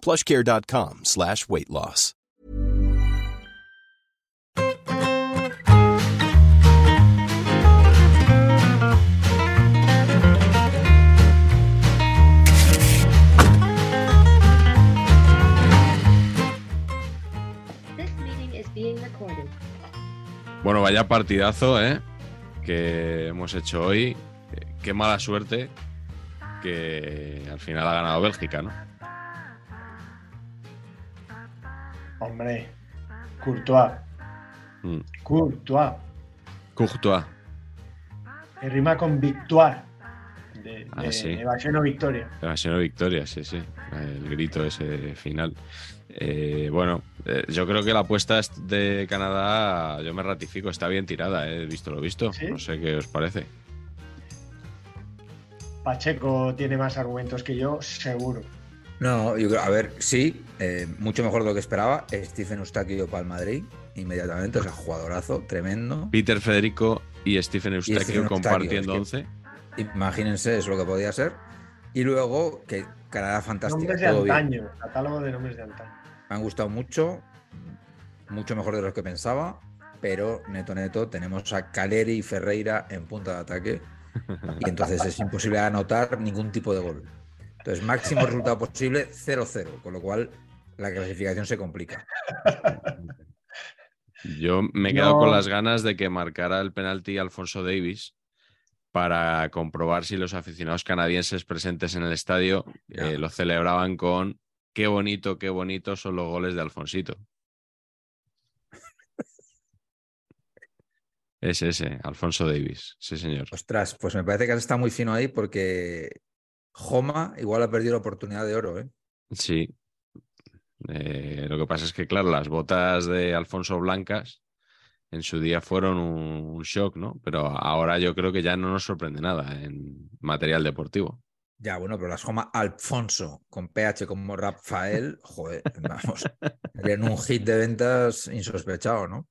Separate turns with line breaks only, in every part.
plushcare.com slash weight loss.
This meeting is being recorded.
Bueno, vaya partidazo, ¿eh? Que hemos hecho hoy. Qué- Qué mala suerte que al final ha ganado Bélgica, ¿no?
Hombre, Courtois.
Mm.
Courtois.
Courtois.
Que rima con victoire. De,
Ah,
de,
sí.
de evasión o victoria.
Ha sido victoria, sí, sí. El grito ese final. Eh, bueno, eh, yo creo que la apuesta est- de Canadá, yo me ratifico, está bien tirada, ¿eh? visto lo visto.
¿Sí?
No sé qué os parece.
Pacheco tiene más argumentos que yo, seguro.
No, yo creo, a ver, sí, eh, mucho mejor de lo que esperaba. Stephen Eustaquio para el Madrid, inmediatamente, o sea, jugadorazo, tremendo.
Peter Federico y Stephen Eustaquio
Stephen Eustaquio,
compartiendo
es
11.
Imagínense, es lo que podía ser. Y luego, que Canadá fantástica,
Nombres de
todo bien.
antaño. Catálogo de nombres de antaño.
Me han gustado mucho, mucho mejor de lo que pensaba, pero neto neto tenemos a Caleri y Ferreira en punta de ataque y entonces es imposible anotar ningún tipo de gol. Entonces, máximo resultado posible 0-0, con lo cual la clasificación se complica.
Yo me he quedado con
No.
las ganas de que marcara el penalti Alfonso Davis para comprobar si los aficionados canadienses presentes en el estadio eh, lo celebraban con qué bonito, qué bonito son los goles de Alfonsito. Es ese, Alfonso Davis, sí señor.
Ostras, pues me parece que has estado muy fino ahí porque Joma igual ha perdido la oportunidad de oro, ¿eh?
Sí. Eh, lo que pasa es que, claro, las botas de Alfonso blancas en su día fueron un, un shock, ¿no? Pero ahora yo creo que ya no nos sorprende nada en material deportivo.
Ya, bueno, pero las Joma Alfonso con PH como Rafael, joder, vamos, en un hit de ventas insospechado, ¿no?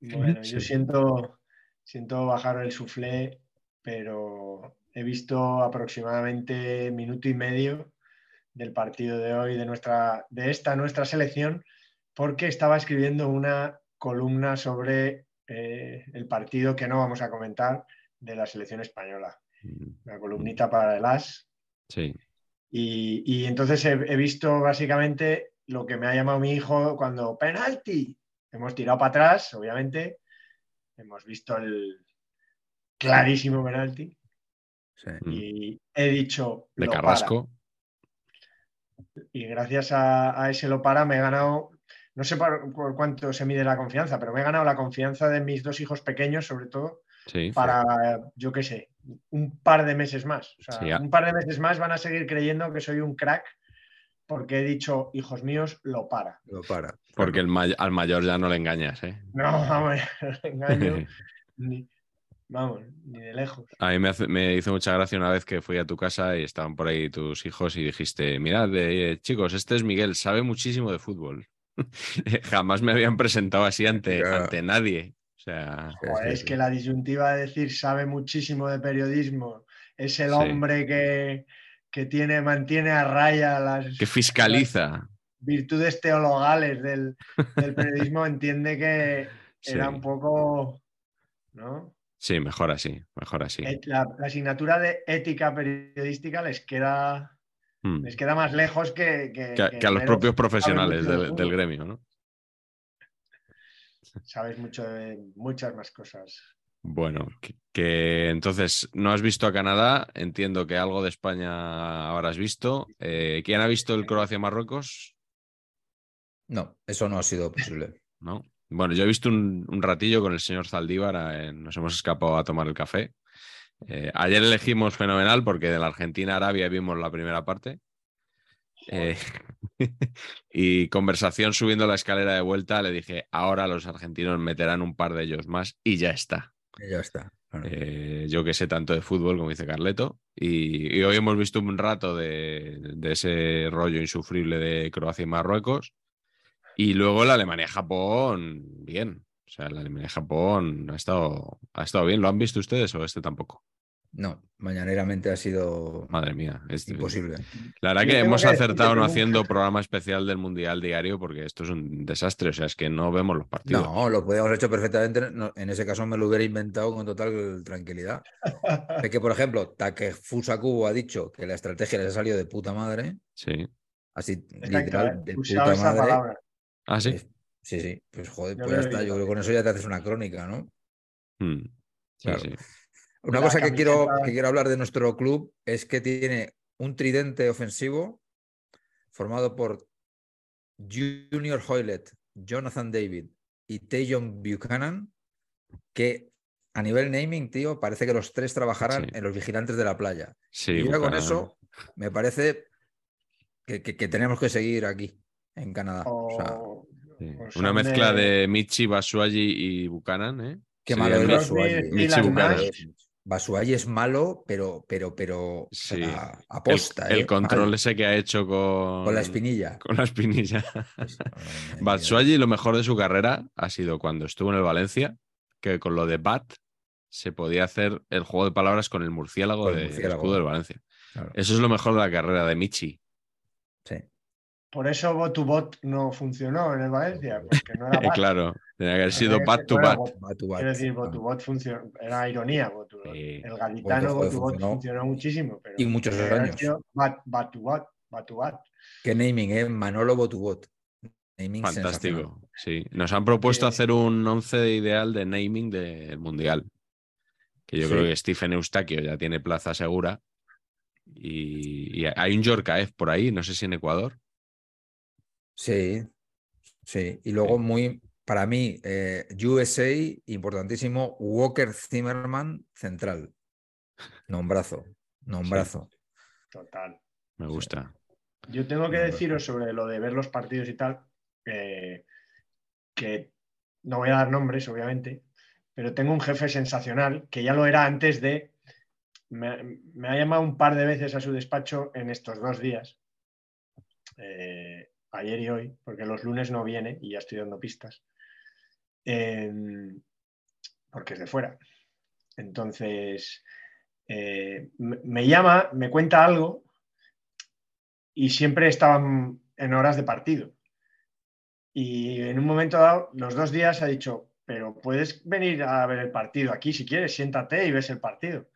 Bueno, yo siento, siento bajar el suflé, pero he visto aproximadamente minuto y medio del partido de hoy de nuestra, de esta nuestra selección, porque estaba escribiendo una columna sobre eh, el partido que no vamos a comentar de la selección española. Una columnita para el AS.
Sí.
Y, y entonces he, he visto básicamente lo que me ha llamado mi hijo cuando penalti. Hemos tirado para atrás, obviamente. Hemos visto el clarísimo penalti.
Sí.
Y he dicho.
De
"Lo para".
Carrasco.
Y gracias a, a ese lo para me he ganado, no sé por, por cuánto se mide la confianza, pero me he ganado la confianza de mis dos hijos pequeños, sobre todo,
Sí.
para, yo qué sé, un par de meses más. O sea,
Sí,
un par de meses más van a seguir creyendo que soy un crack porque he dicho, hijos míos, lo para.
Lo para.
Porque el may- al mayor ya no le engañas, ¿eh?
No, no le engaño, ni, vamos, ni de lejos.
A mí me, hace- me hizo mucha gracia una vez que fui a tu casa y estaban por ahí tus hijos y dijiste, mirad, eh, chicos, este es Miguel, sabe muchísimo de fútbol. Jamás me habían presentado así ante, ante nadie. O sea,
Joder, es que la disyuntiva de decir sabe muchísimo de periodismo, es el
Sí.
hombre que, que tiene, mantiene a raya las,
que fiscaliza.
virtudes teologales del, del periodismo, entiende que
Sí.
era un poco, ¿no?
Sí, mejor así, mejor así.
Et- La, la asignatura de ética periodística les queda
Hmm.
Les queda más lejos que, que,
Que, a-
que
que a los propios profesionales del, gremio, ¿no?
Sabes mucho de muchas más cosas.
Bueno, que, que entonces no has visto a Canadá, entiendo que algo de España habrás visto. Eh, ¿Quién ha visto el Croacia-Marruecos?
No, eso no ha sido posible.
¿No? Bueno, yo he visto un, un ratillo con el señor Zaldívar, eh, nos hemos escapado a tomar el café. Eh, ayer elegimos fenomenal porque de la Argentina-Arabia vimos la primera parte. Eh, y conversación subiendo la escalera de vuelta, le dije, ahora los argentinos meterán un par de ellos más y ya está.
Y ya está. Claro.
Eh, yo que sé tanto de fútbol, como dice Carleto. Y, y hoy hemos visto un rato de, de ese rollo insufrible de Croacia y Marruecos. Y luego la Alemania-Japón, bien. O sea, la Alemania-Japón ha estado, ha estado bien. ¿Lo han visto ustedes o este tampoco?
No, mañaneramente ha sido
Madre mía. es-
imposible.
La verdad
Yo
que hemos
que
acertado no haciendo programa especial del Mundial Diario porque esto es un desastre. O sea, es que no vemos los partidos.
No, lo podíamos haber hecho perfectamente. en ese caso me lo hubiera inventado con total tranquilidad. Es que, por ejemplo, Takefusa Kubo ha dicho que la estrategia les ha salido de puta madre.
Sí.
Así,
Exacto,
literal, de puta madre.
palabra.
Ah, sí.
Sí, sí, pues joder,
Yo
pues ya está. Yo creo que con eso ya te haces una crónica, ¿no?
Mm. Sí,
Claro.
sí.
Una
La
cosa que quiero, que quiero hablar de nuestro club es que tiene un tridente ofensivo formado por Junior Hoylett, Jonathan David y Tayon Buchanan, que a nivel naming, tío, parece que los tres trabajarán
Sí.
en los vigilantes de la playa.
Sí,
y ya con eso me parece que, que- que tenemos que seguir aquí, en Canadá. O sea,
O-
Sí.
o
Una mezcla
de-
de Michi, Basuagi y Buchanan, ¿eh?
qué malo es Basualli.
Michi Buchanan.
Basualli es malo, pero, pero, pero, aposta.
el, el
¿eh?
control ese que ha hecho con,
Con la espinilla.
Con la espinilla. Lo mejor de su carrera ha sido cuando estuvo en el Valencia, que con lo de Bat se podía hacer el juego de palabras con el murciélago
Con el
del
murciélago.
escudo del Valencia.
Claro,
Eso es lo mejor de la carrera de Michi.
sí.
Por eso Bot to Bot no funcionó en el Valencia, porque no era
Eh,
bat.
claro, tenía que haber sido Bat to Bat.
Bot-. Quiero decir, Bot
Ah.
to Bot funcionó, era ironía. Bot to Bot. El gaditano
Bot
Bot
to
Bot
funcionó.
funcionó muchísimo. Pero
Y muchos años.
sido Bat, bat to Bat, bat to Bat.
Qué naming, ¿eh? Manolo Botubot. Naming
Fantástico. Sí. Nos han propuesto hacer un once ideal de naming del Mundial. Que yo
Sí.
creo que Stephen Eustaquio ya tiene plaza segura. Y, y hay un Yorkaev por ahí, no sé si en Ecuador.
Sí, sí. Y luego, muy, para mí, eh, USA, importantísimo, Walker Zimmerman, central. Nombrazo, nombrazo.
Total.
Me gusta.
Yo tengo que deciros sobre lo de ver los partidos y tal, eh, que no voy a dar nombres, obviamente, pero tengo un jefe sensacional que ya lo era antes de... Me, me ha llamado un par de veces a su despacho en estos dos días, eh, ayer y hoy, porque los lunes no viene y ya estoy dando pistas, em, porque es de fuera. Entonces, eh, me, me llama, me cuenta algo y siempre estaban en horas de partido. Y en un momento dado, los dos días ha dicho, pero puedes venir a ver el partido aquí si quieres, siéntate y ves el partido.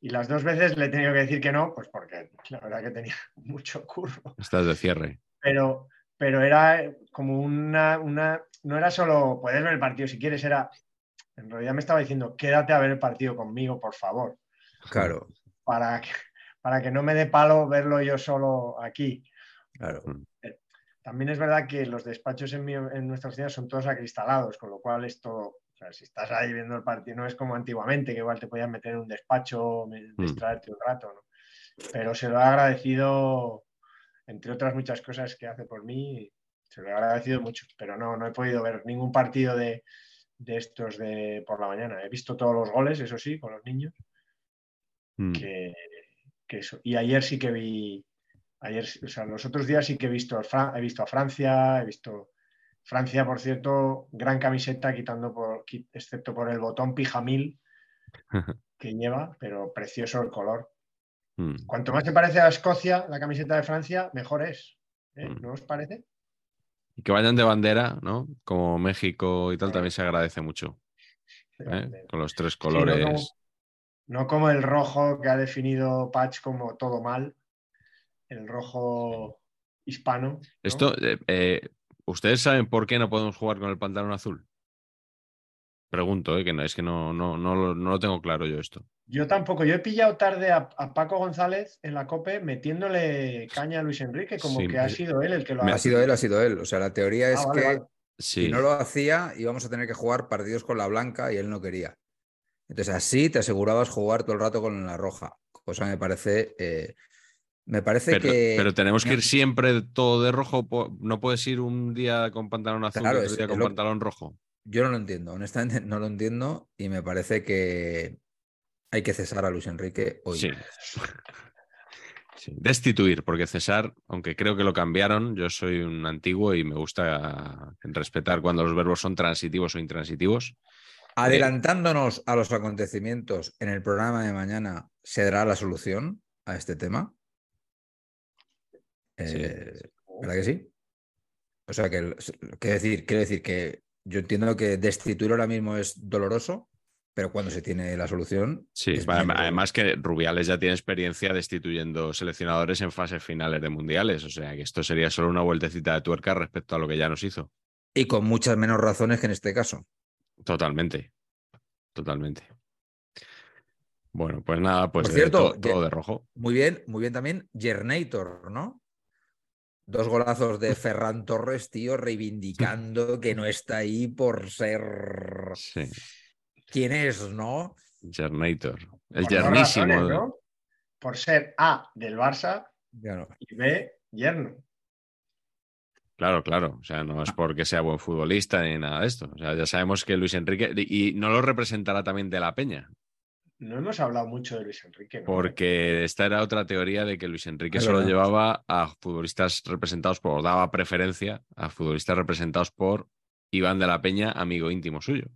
Y las dos veces le he tenido que decir que no, pues porque la verdad que tenía mucho curro.
Estás de cierre.
Pero, pero era como una, una, no era solo puedes ver el partido si quieres, era, en realidad me estaba diciendo, quédate a ver el partido conmigo, por favor
Claro,
para que, para que no me dé palo verlo yo solo aquí.
claro.
También es verdad que los despachos en, mi- en nuestra oficina son todos acristalados, con lo cual esto, o sea, si estás ahí viendo el partido, no es como antiguamente, que igual te podías meter en un despacho, me- distraerte un rato, ¿no? Pero se lo he agradecido, entre otras muchas cosas que hace por mí, se lo he agradecido mucho, pero no, no he podido ver ningún partido de, de estos de por la mañana. He visto todos los goles, eso sí, con los niños
Mm.
que, que eso. Y ayer sí que vi, ayer, o sea, los otros días sí que he visto, he visto a Francia, he visto Francia, por cierto, gran camiseta, quitando por, excepto por el botón pijamil que lleva, pero precioso el color.
Mm.
Cuanto más se parece a Escocia, la camiseta de Francia, mejor es. ¿eh?
Mm.
¿No os parece?
Y que vayan de bandera, ¿no? Como México y tal, también se agradece mucho. ¿eh? Con los tres
Sí, no
colores.
como- No como el rojo que ha definido Patch como todo mal, el rojo hispano. ¿no?
Esto, eh, ¿ustedes saben por qué no podemos jugar con el pantalón azul? Pregunto, eh, que no, es que no, no, no, lo- no lo tengo claro yo esto.
Yo tampoco. Yo he pillado tarde a, a Paco González en la COPE metiéndole caña a Luis Enrique, como
Sí,
que ha sido él el que lo ha
Ha sido él, ha sido él. O sea, la teoría es
Ah, vale,
que
vale.
Sí,
si no lo hacía íbamos a tener que jugar partidos con la blanca y él no quería. Entonces así te asegurabas jugar todo el rato con la roja, cosa que me parece... eh, me parece
pero,
que...
pero tenemos que ir siempre todo de rojo. No puedes ir un día con pantalón azul
Claro,
y otro día
es
con
lo-
pantalón rojo.
Yo no lo entiendo, honestamente no lo entiendo y me parece que hay que cesar a Luis Enrique hoy.
Sí. Sí, Destituir, porque César, aunque creo que lo cambiaron, yo soy un antiguo y me gusta respetar cuando los verbos son transitivos o intransitivos.
Adelantándonos a los acontecimientos en el programa de mañana, ¿se dará la solución a este tema? Eh, ¿Verdad que sí? O sea, que, quiero decir, quiero decir que yo entiendo que destituir ahora mismo es doloroso, pero cuando se tiene la solución.
Sí, además que Rubiales ya tiene experiencia destituyendo seleccionadores en fases finales de mundiales, o sea que esto sería solo una vueltecita de tuerca respecto a lo que ya nos hizo.
Y con muchas menos razones que en este caso.
Totalmente, totalmente. Bueno, pues nada, pues
Por cierto,
to- todo, de rojo.
Muy bien, muy bien también. Jernator, ¿no? Dos golazos de Ferran Torres, tío, reivindicando que no está ahí por ser
Sí,
quien es, ¿no?
Gernator. El
Por
yernísimo.
razones, ¿no? Por ser A del Barça y B yerno.
Claro, claro. O sea, no es porque sea buen futbolista ni nada de esto. O sea, ya sabemos que Luis Enrique. Y no lo representará también de la Peña.
No hemos hablado mucho de Luis Enrique. ¿no?
Porque esta era otra teoría de que Luis Enrique
Es
solo
verdad.
llevaba a futbolistas representados por, o daba preferencia a futbolistas representados por Iván de la Peña, amigo íntimo suyo.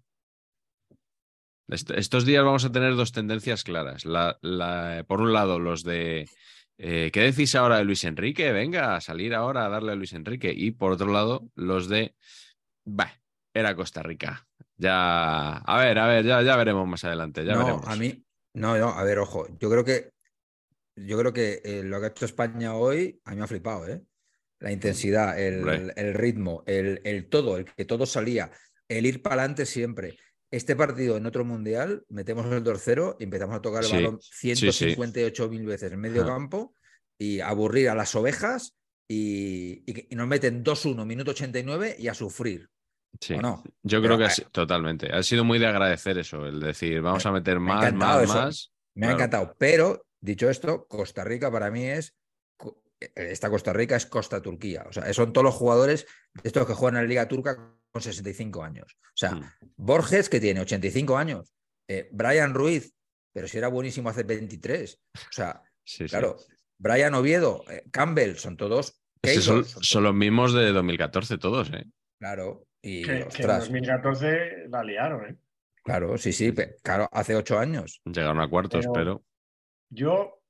Est- estos días vamos a tener dos tendencias claras. La, la- por un lado, los de eh, ¿qué decís ahora de Luis Enrique? Venga, a salir ahora a darle a Luis Enrique. Y por otro lado, los de bah, era Costa Rica. Ya, a ver, a ver, ya, ya veremos más adelante. Ya
no,
veremos.
a mí, no, no, a ver, ojo, yo creo que yo creo que eh, lo que ha hecho España hoy a mí me ha flipado, ¿eh? La intensidad, el, el ritmo, el, el todo, el que todo salía, el ir para adelante siempre. Este partido en otro mundial, metemos el 2-0 y empezamos a tocar el
Sí,
balón
sí, sí.
158 mil veces en medio
Ajá.
campo y aburrir a las ovejas y, y que- y nos meten 2-1, minuto 89 y a sufrir.
Sí.
¿O no?
Yo
Pero,
creo que si- totalmente. Ha sido muy de agradecer eso, el decir, vamos a meter más, más,
eso.
más.
Me ha
Claro.
encantado. Pero, dicho esto, Costa Rica para mí es. eh, Esta Costa Rica es Costa Turquía. O sea, son todos los jugadores de estos que juegan en la Liga Turca con 65 años. O sea,
Mm.
Borges, que tiene 85 años. eh, Brian Ruiz, pero si era buenísimo hace 23. O sea,
Sí, sí.
claro, Brian Oviedo, eh, Campbell, son todos.
Es son,
Keylor, son
son
todos-
los mismos de 2014 todos, ¿eh?
Claro. Y
que, que en
ostras,
2014 la liaron. ¿eh?
claro, sí, sí, claro, hace ocho años.
Llegaron a cuartos,
Pero-
pero...
Yo,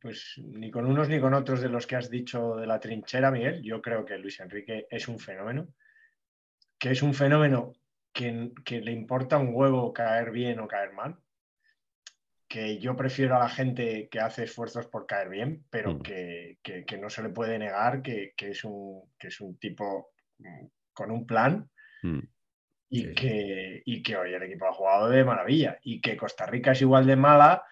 pues ni con unos ni con otros de los que has dicho de la trinchera, Miguel, yo creo que Luis Enrique es un fenómeno, que es un fenómeno que, que le importa un huevo caer bien o caer mal, que yo prefiero a la gente que hace esfuerzos por caer bien, pero
Mm.
que, que- que no se le puede negar que, que es, un, que es un tipo mm, con un plan
mm,
y,
Sí,
que, y que hoy el equipo ha jugado de maravilla y que Costa Rica es igual de mala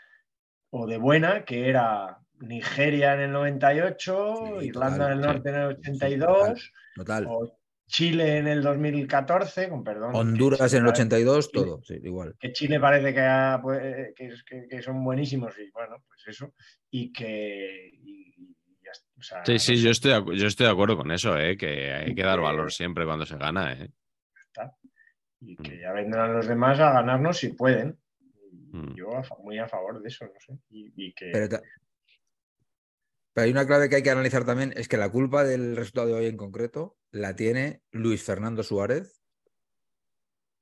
o de buena que era Nigeria en el 98,
Sí,
Irlanda
total,
del
sí.
Norte en el
Sí,
82
Total.
o Chile en el 2014, con perdón.
Honduras en el
Chile-
82,
Chile-
todo, sí, igual.
Que Chile parece que, ha, pues, que, es- que- que son buenísimos y bueno, pues eso. Y que... y- o sea,
Sí,
no
sí,
sé,
yo estoy, yo estoy de acuerdo con eso, ¿eh? Que hay que dar valor siempre cuando se gana, ¿eh?
está. Y
Mm.
que ya vendrán los demás a ganarnos si pueden. Y
Mm.
Yo muy a favor de eso, no sé. Y, y que...
Pero, ta- pero hay una clave que hay que analizar también, es que la culpa del resultado de hoy en concreto la tiene Luis Fernando Suárez,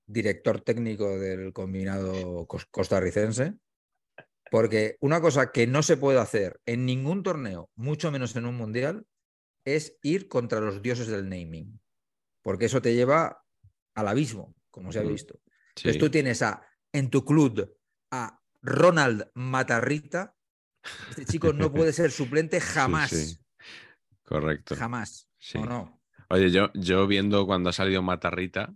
director técnico del combinado cos- costarricense, porque una cosa que no se puede hacer en ningún torneo, mucho menos en un mundial, es ir contra los dioses del naming, porque eso te lleva al abismo, como se ha visto.
Sí.
Entonces tú tienes a, en tu club a Ronald Matarrita. Este chico no puede ser suplente jamás.
Sí, sí. Correcto.
Jamás.
Sí.
No, no.
Oye, yo, yo viendo cuando ha salido Matarrita,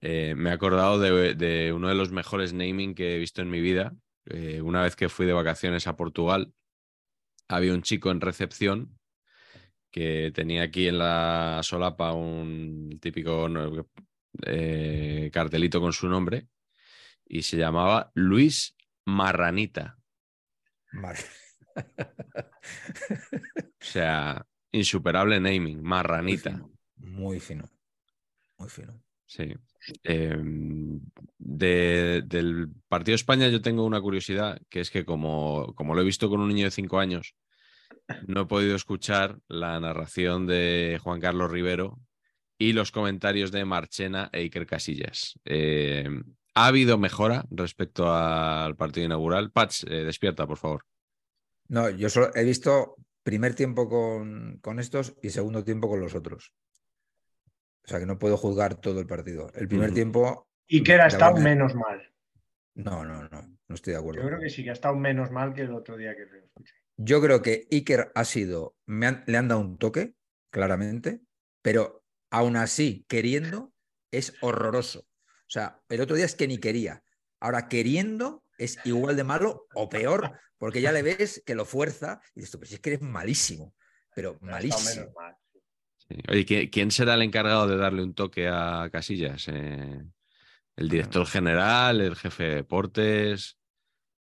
eh, me he acordado de, de uno de los mejores naming que he visto en mi vida. Eh, una vez que fui de vacaciones a Portugal, había un chico en recepción que tenía aquí en la solapa un típico eh, cartelito con su nombre y se llamaba Luis Marranita. O sea, insuperable naming,
Muy
Marranita.
fino, Muy fino. Muy fino.
Sí. De- del partido de España yo tengo una curiosidad, que es que como, como lo he visto con un niño de cinco años, no he podido escuchar la narración de Juan Carlos Rivero y los comentarios de Marchena e Iker Casillas. Eh, ¿Ha habido mejora respecto al partido inaugural? Pats, eh, despierta, por favor.
No, yo solo he visto primer tiempo con, con estos y segundo tiempo con los otros. O sea que no puedo juzgar todo el partido. El primer tiempo.
Y que era estado menos mal.
No, no, no. No estoy de acuerdo.
Yo creo que sí, que ha estado menos mal que el otro día que lo escuché.
Yo creo que Iker ha sido, me han- le han dado un toque, claramente, pero aún así, queriendo, es horroroso. O sea, el otro día es que ni quería. Ahora, queriendo, es igual de malo o peor, porque ya le ves que lo fuerza y dices, tú, pero si es que eres malísimo, pero
Pero ha estado
malísimo.
menos mal.
Oye, ¿quién, quién será el encargado de darle un toque a Casillas? Eh, ¿El director general, el jefe de deportes?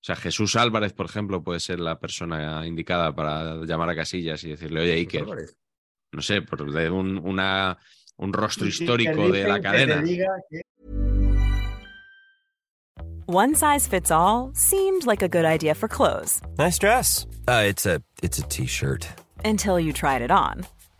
O sea, Jesús Álvarez, por ejemplo, puede ser la persona indicada para llamar a Casillas y decirle, oye, Iker, no sé, por de un, una, un rostro histórico de la cadena.
diga que
One size fits all seemed like a good idea for clothes
Nice dress. Uh, it's a it's a t-shirt.
until you tried it on.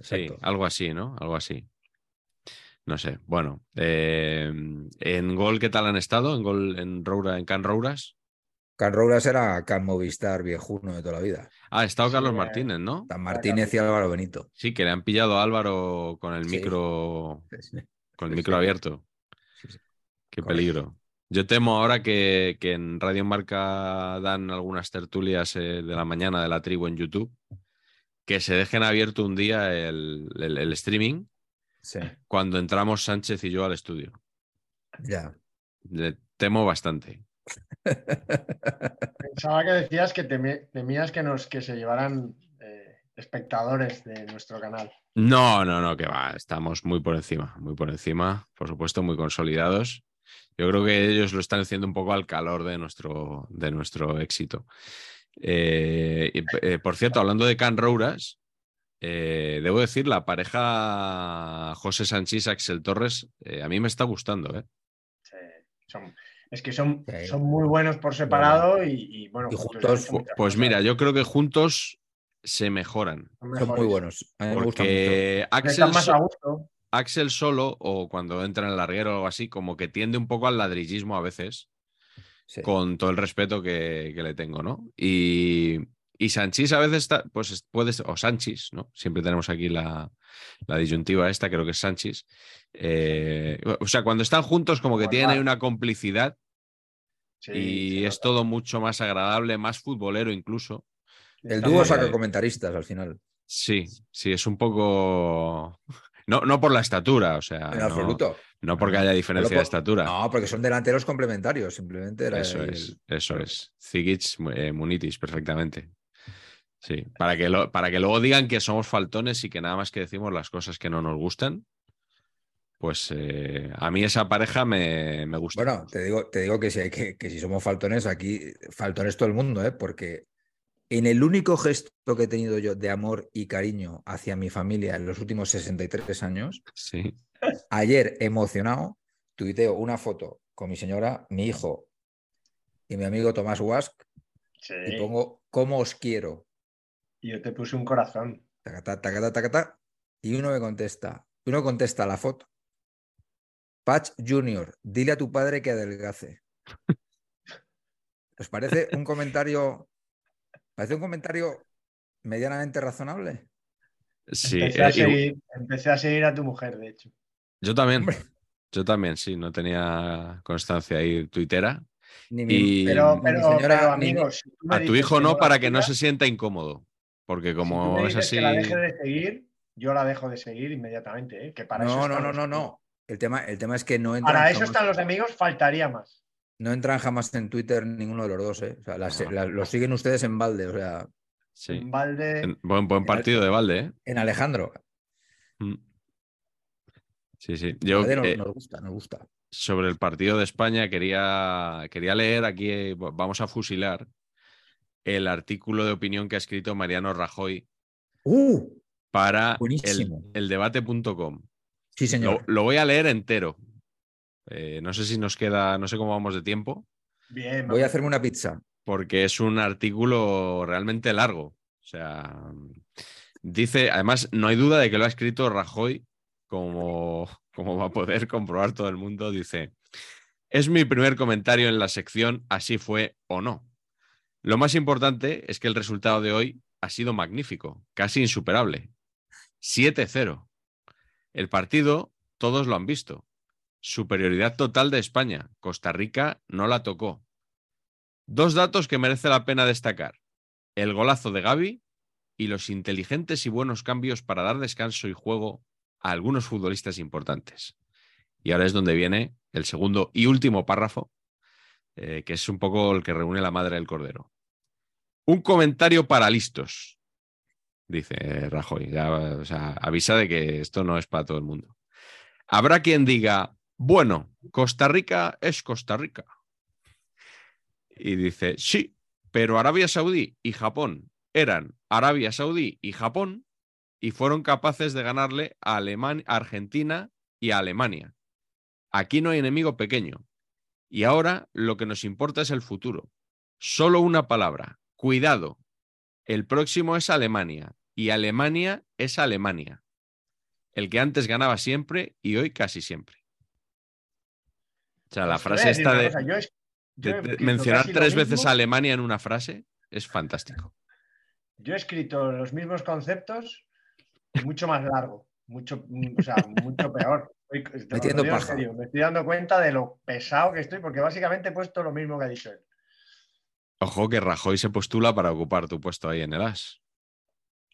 Sí, algo así, ¿no? Algo así. No sé. Bueno, eh, en gol, ¿qué tal han estado? En gol en Roura, en Can Rouras.
Can Rouras era Can Movistar viejuno de toda la vida.
Ah, ha estado
Sí,
Carlos
eh,
Martínez, ¿no?
San Martínez y Álvaro Benito.
Sí, que le han pillado a Álvaro con el
Sí.
micro, con el micro
sí.
abierto.
Sí, sí.
Qué
Correcto.
peligro. Yo temo ahora que, que en Radio Marca dan algunas tertulias eh, de la mañana de la tribu en YouTube, que se dejen abierto un día el, el- el streaming
Sí,
cuando entramos Sánchez y yo al estudio.
ya.
Le temo bastante.
Pensaba que decías que temías que nos que se llevaran eh, espectadores de nuestro canal.
No, no, no, que va, estamos muy por encima, muy por encima, por supuesto, muy consolidados. Yo creo que ellos lo están haciendo un poco al calor de nuestro, de nuestro éxito. Eh, eh, por cierto, hablando de Can Rouras, eh, debo decir, la pareja José Sánchez Axel Torres, eh, a mí me está gustando, ¿eh?
Sí, son- es que son,
Sí.
son muy buenos por separado y, y, bueno,
Y
juntos
Pues mira, yo creo que juntos se mejoran.
Son
Son muy buenos. A mí me gustan mucho.
Axel,
Están más
so-
a gusto.
Axel solo, o cuando entra en el larguero o algo así, como que tiende un poco al ladrillismo a veces.
Sí.
con todo el respeto que, que le tengo, ¿no? Y, y Sanchís a veces está, pues es- puede ser, o Sanchis, ¿no? Siempre tenemos aquí la, la disyuntiva esta, creo que es Sanchis. Eh, o sea, cuando están juntos, como que tienen ahí una complicidad
Sí,
y es todo mucho más agradable, más futbolero incluso.
El dúo saca comentaristas al final.
Sí, sí, es un poco. No, no por la estatura, o sea.
En
no-
absoluto.
No, porque haya diferencia de estatura.
No, porque son delanteros complementarios. Simplemente era
Eso es, eso es. Zigic, eh, Munitis, perfectamente. Sí, para que, lo- para que luego digan que somos faltones y que nada más que decimos las cosas que no nos gustan, pues eh, a mí esa pareja me, me gusta.
Bueno, te digo, te digo que, si hay que, que si somos faltones, aquí faltones todo el mundo, ¿eh? porque en el único gesto que he tenido yo de amor y cariño hacia mi familia en los últimos 63 años,
Sí,
ayer emocionado, tuiteo una foto con mi señora, mi hijo y mi amigo Tomás Wask
Sí,
y pongo cómo os quiero.
y yo te puse un corazón.
Y uno me contesta, uno contesta la foto. Patch Junior, dile a tu padre que adelgace. ¿Os parece un comentario? ¿Parece un comentario medianamente razonable?
Sí,
empecé, a
eh,
seguir, empecé a seguir a tu mujer, de hecho.
yo también.
Hombre.
Yo también, sí, no tenía constancia ahí tuitera.
Ni mi-
Y
Pero,
mi
pero,
señora,
pero,
ni
amigos, si
a tu hijo no, para que no se sienta incómodo. Porque
si tú
como
me
es
dices
así.
que la deje de seguir, yo la dejo de seguir inmediatamente. ¿eh? Que para eso
No, no, no, no, no. El tema, el tema es que no entran,
Para eso están los amigos, faltaría más.
No entran jamás en Twitter ninguno de los dos. ¿eh? O sea, las-
No.
la- los siguen ustedes en balde, o sea,
Sí.
En balde.
En- Buen, buen partido de Valde, ¿eh?
en Alejandro.
Mm. Sí, sí. Yo
Balde nos,
eh,
nos gusta, nos gusta.
sobre el partido de España quería, quería leer aquí, eh, vamos a fusilar el artículo de opinión que ha escrito Mariano Rajoy
¡Uh!
para el, debate.com.
Sí,
Lo,
señor.
lo voy a leer entero. Eh, no sé si nos queda, no sé cómo vamos de tiempo,
Bien,
Voy a hacerme una pizza.
porque es un artículo realmente largo. O sea, dice, además, no hay duda de que lo ha escrito Rajoy, como, como va a poder comprobar todo el mundo. Dice, es mi primer comentario en la sección, así fue o no. Lo más importante es que el resultado de hoy ha sido magnífico, casi insuperable. 7-0. El partido, todos lo han visto. Superioridad total de España. Costa Rica no la tocó. Dos datos que merece la pena destacar. El golazo de Gaby y los inteligentes y buenos cambios para dar descanso y juego a algunos futbolistas importantes. Y ahora es donde viene el segundo y último párrafo, eh, que es un poco el que reúne la madre del cordero. Un comentario para listos, dice Rajoy. Avisa de que esto no es para todo el mundo. Habrá quien diga, bueno, Costa Rica es Costa Rica. Y dice, sí, pero Arabia Saudí y Japón eran Arabia Saudí y Japón y fueron capaces de ganarle a, Argentina y a Alemania. Aquí no hay enemigo pequeño. Y ahora lo que nos importa es el futuro. Solo una palabra, cuidado. El próximo es Alemania y Alemania es Alemania. El que antes ganaba siempre y hoy casi siempre. O sea, la
a
frase esta de,
cosa, yo es- yo
de-
he
de
escrito
mencionar tres veces
mismo-
a Alemania en una frase es fantástico.
Yo he escrito los mismos conceptos y mucho más largo, mucho, mm, o sea, mucho peor. Estoy- en
paja.
serio, Me estoy dando cuenta de lo pesado que estoy, porque básicamente he puesto lo mismo que ha dicho él.
Ojo que Rajoy se postula para ocupar tu puesto ahí en el AS.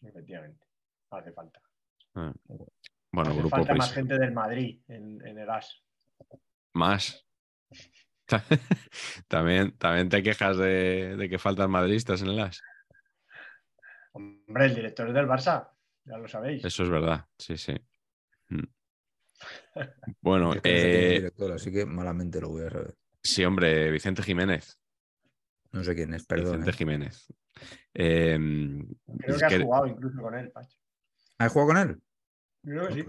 Efectivamente. Hace falta.
Ah. Bueno,
Hace
grupo
falta
país.
más gente del Madrid en, en el AS.
Más. también, también te quejas de, de que faltan madridistas en el AS.
Hombre, el director es del Barça, ya lo sabéis.
Eso es verdad, sí, sí. Mm. Bueno,
es que
eh,
director, así que malamente lo voy a saber.
sí, hombre, Vicente Jiménez.
No sé quién es, perdón.
Vicente
¿eh?
Jiménez. Eh,
Creo
es
que has
que-
jugado incluso con él, Pacho.
¿Has jugado con él?
Creo que sí.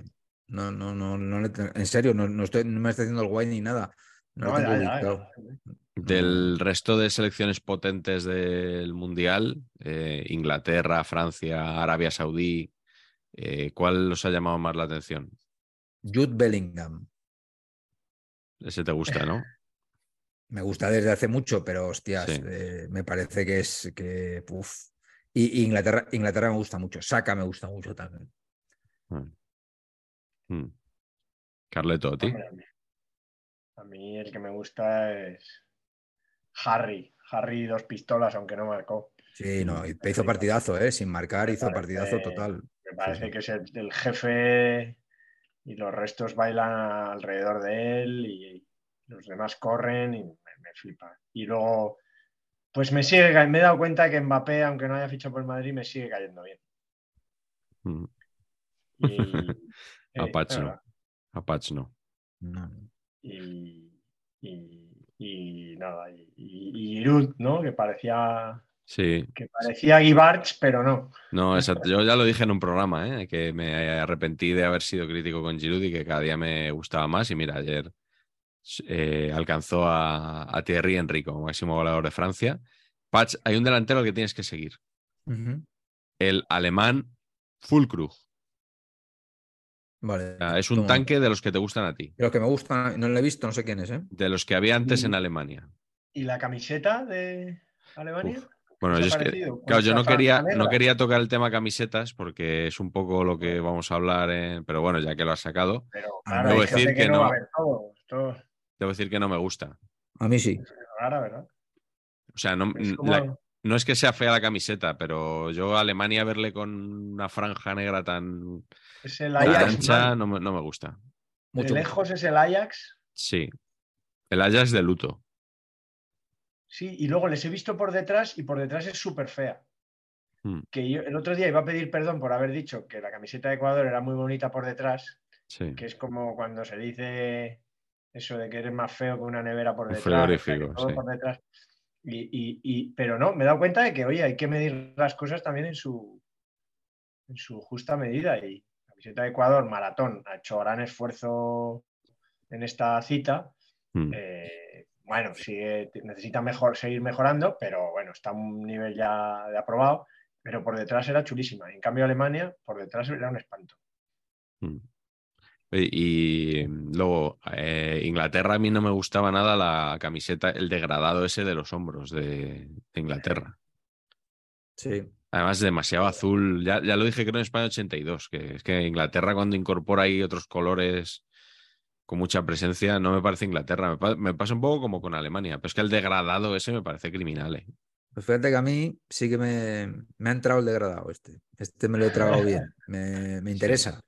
No, no, no, no en serio, no, no, estoy, no me está haciendo el guay ni nada. No,
No,
lo tengo
ya, ya,
ubicado.
ya.
Del resto de selecciones potentes del Mundial, eh, Inglaterra, Francia, Arabia Saudí, eh, ¿cuál os ha llamado más la atención?
Jude Bellingham.
Ese te gusta, ¿no?
Me gusta desde hace mucho, pero hostias,
Sí.
eh, me parece que es que. uf. Y, y Inglaterra, Inglaterra me gusta mucho. Saka me gusta mucho también.
Mm. Carleto, ¿a ti?
A mí- el que me gusta es Harry. Harry dos pistolas, aunque no marcó.
Sí, no, y hizo partidazo, ¿eh? Sin marcar, hizo partidazo total.
Me parece
sí.
que es el, el jefe y los restos bailan alrededor de él y los demás corren y me, me flipa. Y luego, pues me sigue, me he dado cuenta que Mbappé, aunque no haya fichado por el Madrid, me sigue cayendo bien.
Mm.
Y,
A
eh,
no.
verdad.
A Patch no.
No, no.
Y, y- y nada, y, y, y Giroud, ¿no? Que parecía
Sí,
que parecía Guibarch, pero no.
no, exacto. Yo ya lo dije en un programa, ¿eh? que me arrepentí de haber sido crítico con Giroud y que cada día me gustaba más. Y mira, ayer eh, alcanzó a, a Thierry Henry como máximo goleador de Francia. Patch, hay un delantero que tienes que seguir. El alemán Fulkrug.
Vale.
O sea, es un tanque de los que te gustan a ti,
De los que me gustan, no lo he visto, no sé quién es, ¿eh?
de los que había antes en. Alemania.
¿Y la camiseta de Alemania?
Uf. Bueno,
¿Qué os
yo es que, claro, yo no quería, no quería tocar el tema camisetas porque es un poco lo que vamos a hablar, en- pero bueno, ya que lo has sacado,
Pero claro,
debo decir que
no,
no.
todo. Es
debo decir que no me gusta.
A mí sí.
rara, ¿verdad?
O sea, no,
Es como-
la- no es que sea fea la camiseta, pero yo a Alemania verle con una franja negra tan,
es el
tan
Ajax.
ancha no me, no me gusta.
De
Mucho.
lejos es el Ajax.
Sí. El Ajax de luto.
Sí, y luego les he visto por detrás y por detrás es súper fea.
Hmm.
Que yo el otro día iba a pedir perdón por haber dicho que la camiseta de Ecuador era muy bonita por detrás,
Sí.
que es como cuando se dice eso de que eres más feo que una nevera por
Un
detrás. o sea,
sí.
por detrás. Y, y- y- pero no, me he dado cuenta de que, oye, hay que medir las cosas también en su, en su justa medida. Y la camiseta de Ecuador, maratón, ha hecho gran esfuerzo en esta cita.
Mm.
Eh, bueno, sigue- necesita mejor, seguir mejorando, pero bueno, está a un nivel ya de aprobado. Pero por detrás era chulísima. En cambio, Alemania, por detrás era un espanto.
Mm. Y, y, luego, eh, Inglaterra a mí no me gustaba nada la camiseta, el degradado ese de los hombros de, de Inglaterra.
Sí.
Además, demasiado azul. Ya, ya lo dije creo en España 82, que es que Inglaterra cuando incorpora ahí otros colores con mucha presencia, no me parece Inglaterra. Me, pa- me pasa un poco como con Alemania, pero es que el degradado ese me parece criminal. ¿eh?
Pues fíjate que a mí sí que me, me ha entrado el degradado este. Este me lo he tragado bien. Me, me interesa.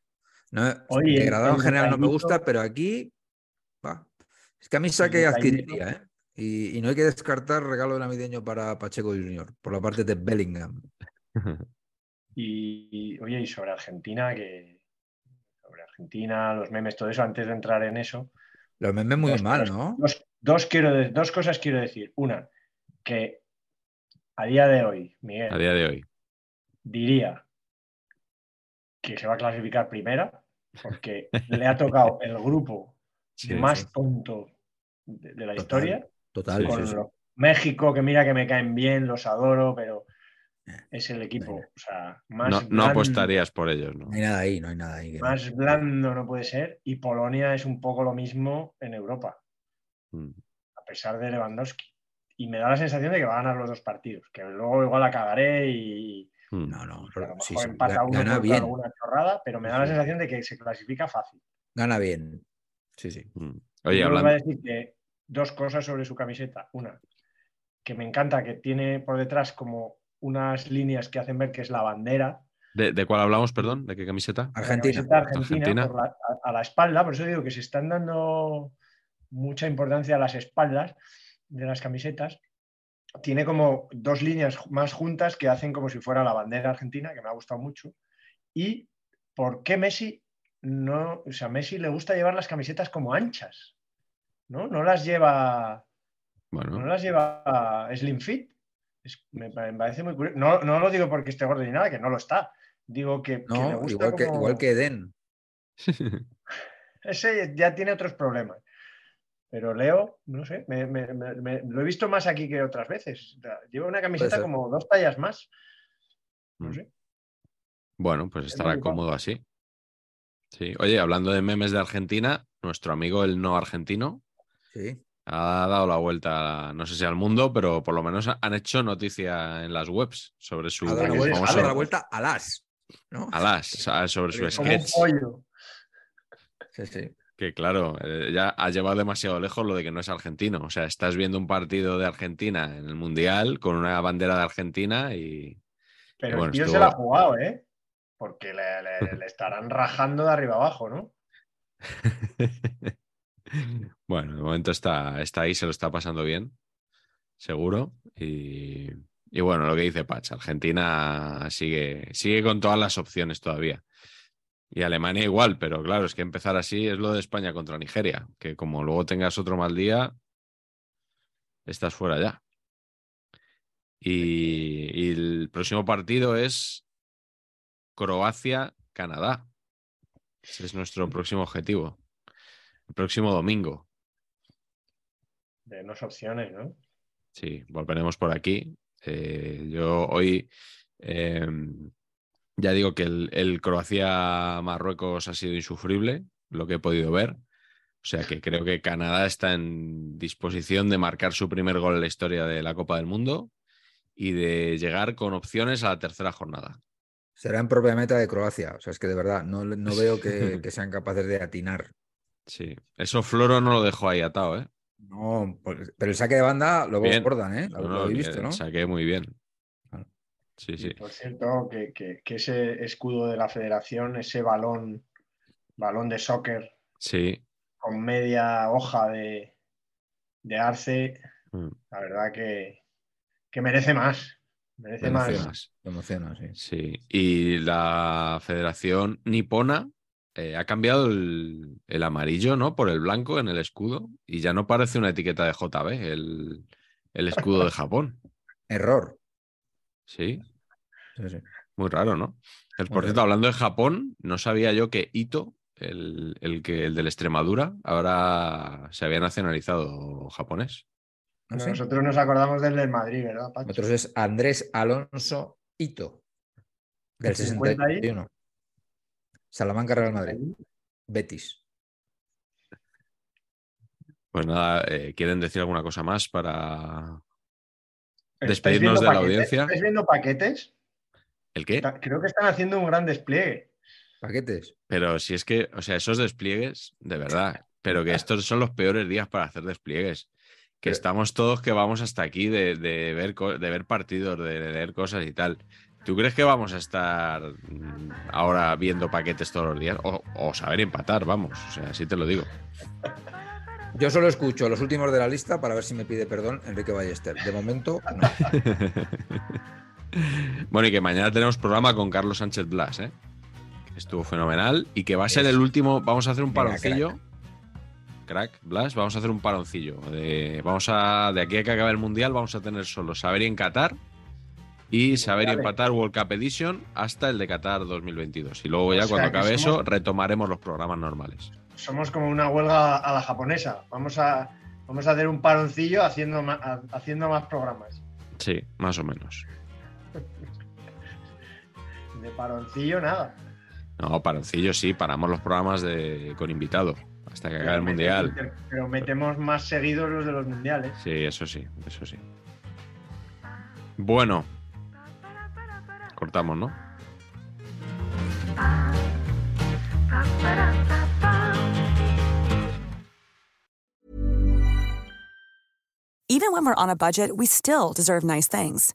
No,
Oye,
el degradado en
el
general no me gusta, pero aquí. va. Es que a mí saque
detallito-
adquiriría, ¿eh? Y, y no hay que descartar regalo de navideño para Pacheco Junior, por la parte de Bellingham.
Y, y, oye, y sobre Argentina, que sobre Argentina, los memes, todo eso, antes de entrar en eso,
Los memes muy
Dos
mal,
cosas.
¿no?
dos, dos quiero de- dos cosas quiero decir. Una, que a día de hoy, Miguel,
A día de hoy.
diría que se va a clasificar primera, porque le ha tocado el grupo
Sí,
más
sí.
tonto de, de la
Total,
historia.
Total.
con
sí, sí.
los- México, que mira que me caen bien, los adoro, pero es el equipo, o sea, más,
No, no
blando,
apostarías por ellos, ¿no?
No hay nada ahí, no hay nada ahí. no.
más blando no puede ser. Y Polonia es un poco lo mismo en Europa,
Mm.
a pesar de Lewandowski. Y me da la sensación de que va a ganar los dos partidos, que luego igual la cagaré y
Mm.
No, no,
a lo mejor
sí, sí,
empata uno
gana
por
bien.
alguna chorrada, pero me da la sensación de que se clasifica fácil.
Gana bien. Sí, sí.
Mm. Oye,
yo
hablando.
voy a decir que dos cosas sobre su camiseta. Una, que me encanta que tiene por detrás como unas líneas que hacen ver que es la bandera.
¿De, de cuál hablamos, perdón? ¿De qué camiseta?
la
Argentina.
camiseta argentina,
Argentina.
por la- a, a la espalda. Por eso digo que se están dando mucha importancia a las espaldas de las camisetas. Tiene como dos líneas más juntas que hacen como si fuera la bandera argentina, que me ha gustado mucho. ¿Y por qué Messi no? O sea, a Messi le gusta llevar las camisetas como anchas, ¿no? No las lleva,
Bueno,
no las lleva Slim Fit. Es- me, pa- me parece muy curioso. No, no lo digo porque esté gordo ni nada, que no lo está. Digo que, que le
No,
gusta
igual que,
como-
igual que Eden.
ese ya tiene otros problemas. Pero Leo, no sé, me- me- me- me- lo he visto más aquí que otras veces. Lleva una camiseta como dos tallas más. No
Mm.
sé.
bueno, pues
Es
estará cómodo así. Sí. Oye, hablando de memes de Argentina, nuestro amigo el no argentino
Sí.
ha dado la vuelta, no sé si al mundo, pero por lo menos han hecho noticia en las webs sobre su
Ha dado la vuelta,
se
ha
famoso
dado la vuelta a las. ¿no?
alas, sobre su
Como
Como un
sketch.
pollo.
Sí, sí.
Que claro, eh, ya ha llevado demasiado lejos lo de que no es argentino. O sea, estás viendo un partido de Argentina en el Mundial con una bandera de Argentina y
Pero
bueno,
el tío
estuvo-
se la ha jugado, ¿eh? Porque le, le- le estarán rajando de arriba abajo, ¿no?
bueno, de momento está, está ahí, se lo está pasando bien, seguro. Y, y bueno, lo que dice Patch, Argentina sigue, sigue con todas las opciones todavía. Y Alemania igual, pero claro, es que empezar así es lo de España contra Nigeria, que como luego tengas otro mal día, estás fuera ya. Y, y el próximo partido es Croacia-Canadá. Ese es nuestro próximo objetivo. El próximo domingo.
De dos opciones, ¿no?
Sí, volveremos por aquí. Eh, yo hoy eh, Ya digo que el, el Croacia-Marruecos ha sido insufrible, lo que he podido ver. O sea que creo que Canadá está en disposición de marcar su primer gol en la historia de la Copa del Mundo y de llegar con opciones a la tercera jornada.
Será en propia meta de Croacia. O sea, es que de verdad no, no veo que, que sean capaces de atinar.
Sí, eso Floro no lo dejó ahí atado, ¿eh?
No, pues- pero el saque de banda lo
Bien.
bordan, ¿eh? Lo,
No, que
visto, ¿no?
Saqué muy bien. Sí,
Y por cierto, que, que- que ese escudo de la federación, ese balón, balón de soccer
Sí.
con media hoja de, de arce,
Mm.
la verdad que, que merece más. Merece
Me
más.
emocionas.
Sí.
Y la Federación Nipona eh, ha cambiado el, el amarillo, ¿no? Por el blanco en el escudo. Y ya no parece una etiqueta de JB, el, el escudo de Japón.
Error.
Sí.
Sí, sí.
Muy raro, ¿no? El,
Muy
por cierto,
raro.
hablando de Japón, no sabía yo que Ito, el, el que, el del Extremadura, ahora se había nacionalizado japonés.
¿No
Bueno,
sé?
Nosotros nos acordamos del del Madrid, ¿verdad, Pacho?
Otros es Andrés Alonso Ito, del
50 ahí.
61. Salamanca Real Madrid. Betis.
Pues nada, eh, ¿quieren decir alguna cosa más para
¿Estáis
despedirnos de la
paquetes?
audiencia?
¿Estáis viendo paquetes?
El qué?
Creo que están haciendo un gran despliegue.
Paquetes.
Pero si es que, o sea, esos despliegues, de verdad, pero que estos son los peores días para hacer despliegues. Que estamos todos que vamos hasta aquí de, de ver, de ver partidos, de leer cosas y tal. ¿Tú crees que vamos a estar mm, ahora viendo paquetes todos los días? O, o saber empatar, vamos. O sea, así te lo digo.
Yo solo escucho los últimos de la lista para ver si me pide perdón Enrique Ballester. De momento, no.
bueno, y que mañana tenemos programa con Carlos Sánchez Blas, ¿eh? Que estuvo fenomenal y que va a ser el último. Vamos a hacer un paroncillo. Crack, Blas, vamos a hacer un paroncillo. De, vamos a, de aquí a que acabe el mundial, vamos a tener solo saber y en Qatar y saber y empatar World Cup Edition hasta el de Qatar 2022. Y luego ya
O sea
cuando acabe
somos-
eso, retomaremos los programas normales.
Somos como una huelga a la japonesa. Vamos a, vamos a hacer un paroncillo haciendo haciendo más programas.
Sí, más o menos.
De paroncillo, nada.
No, paroncillo sí, paramos los programas de, con invitado hasta que acabe el
Pero
mundial.
metemos- Pero metemos más seguidos los de los mundiales.
Sí, eso sí, eso sí. Bueno. Cortamos, ¿no?
Even when we're on a budget, we still deserve nice things.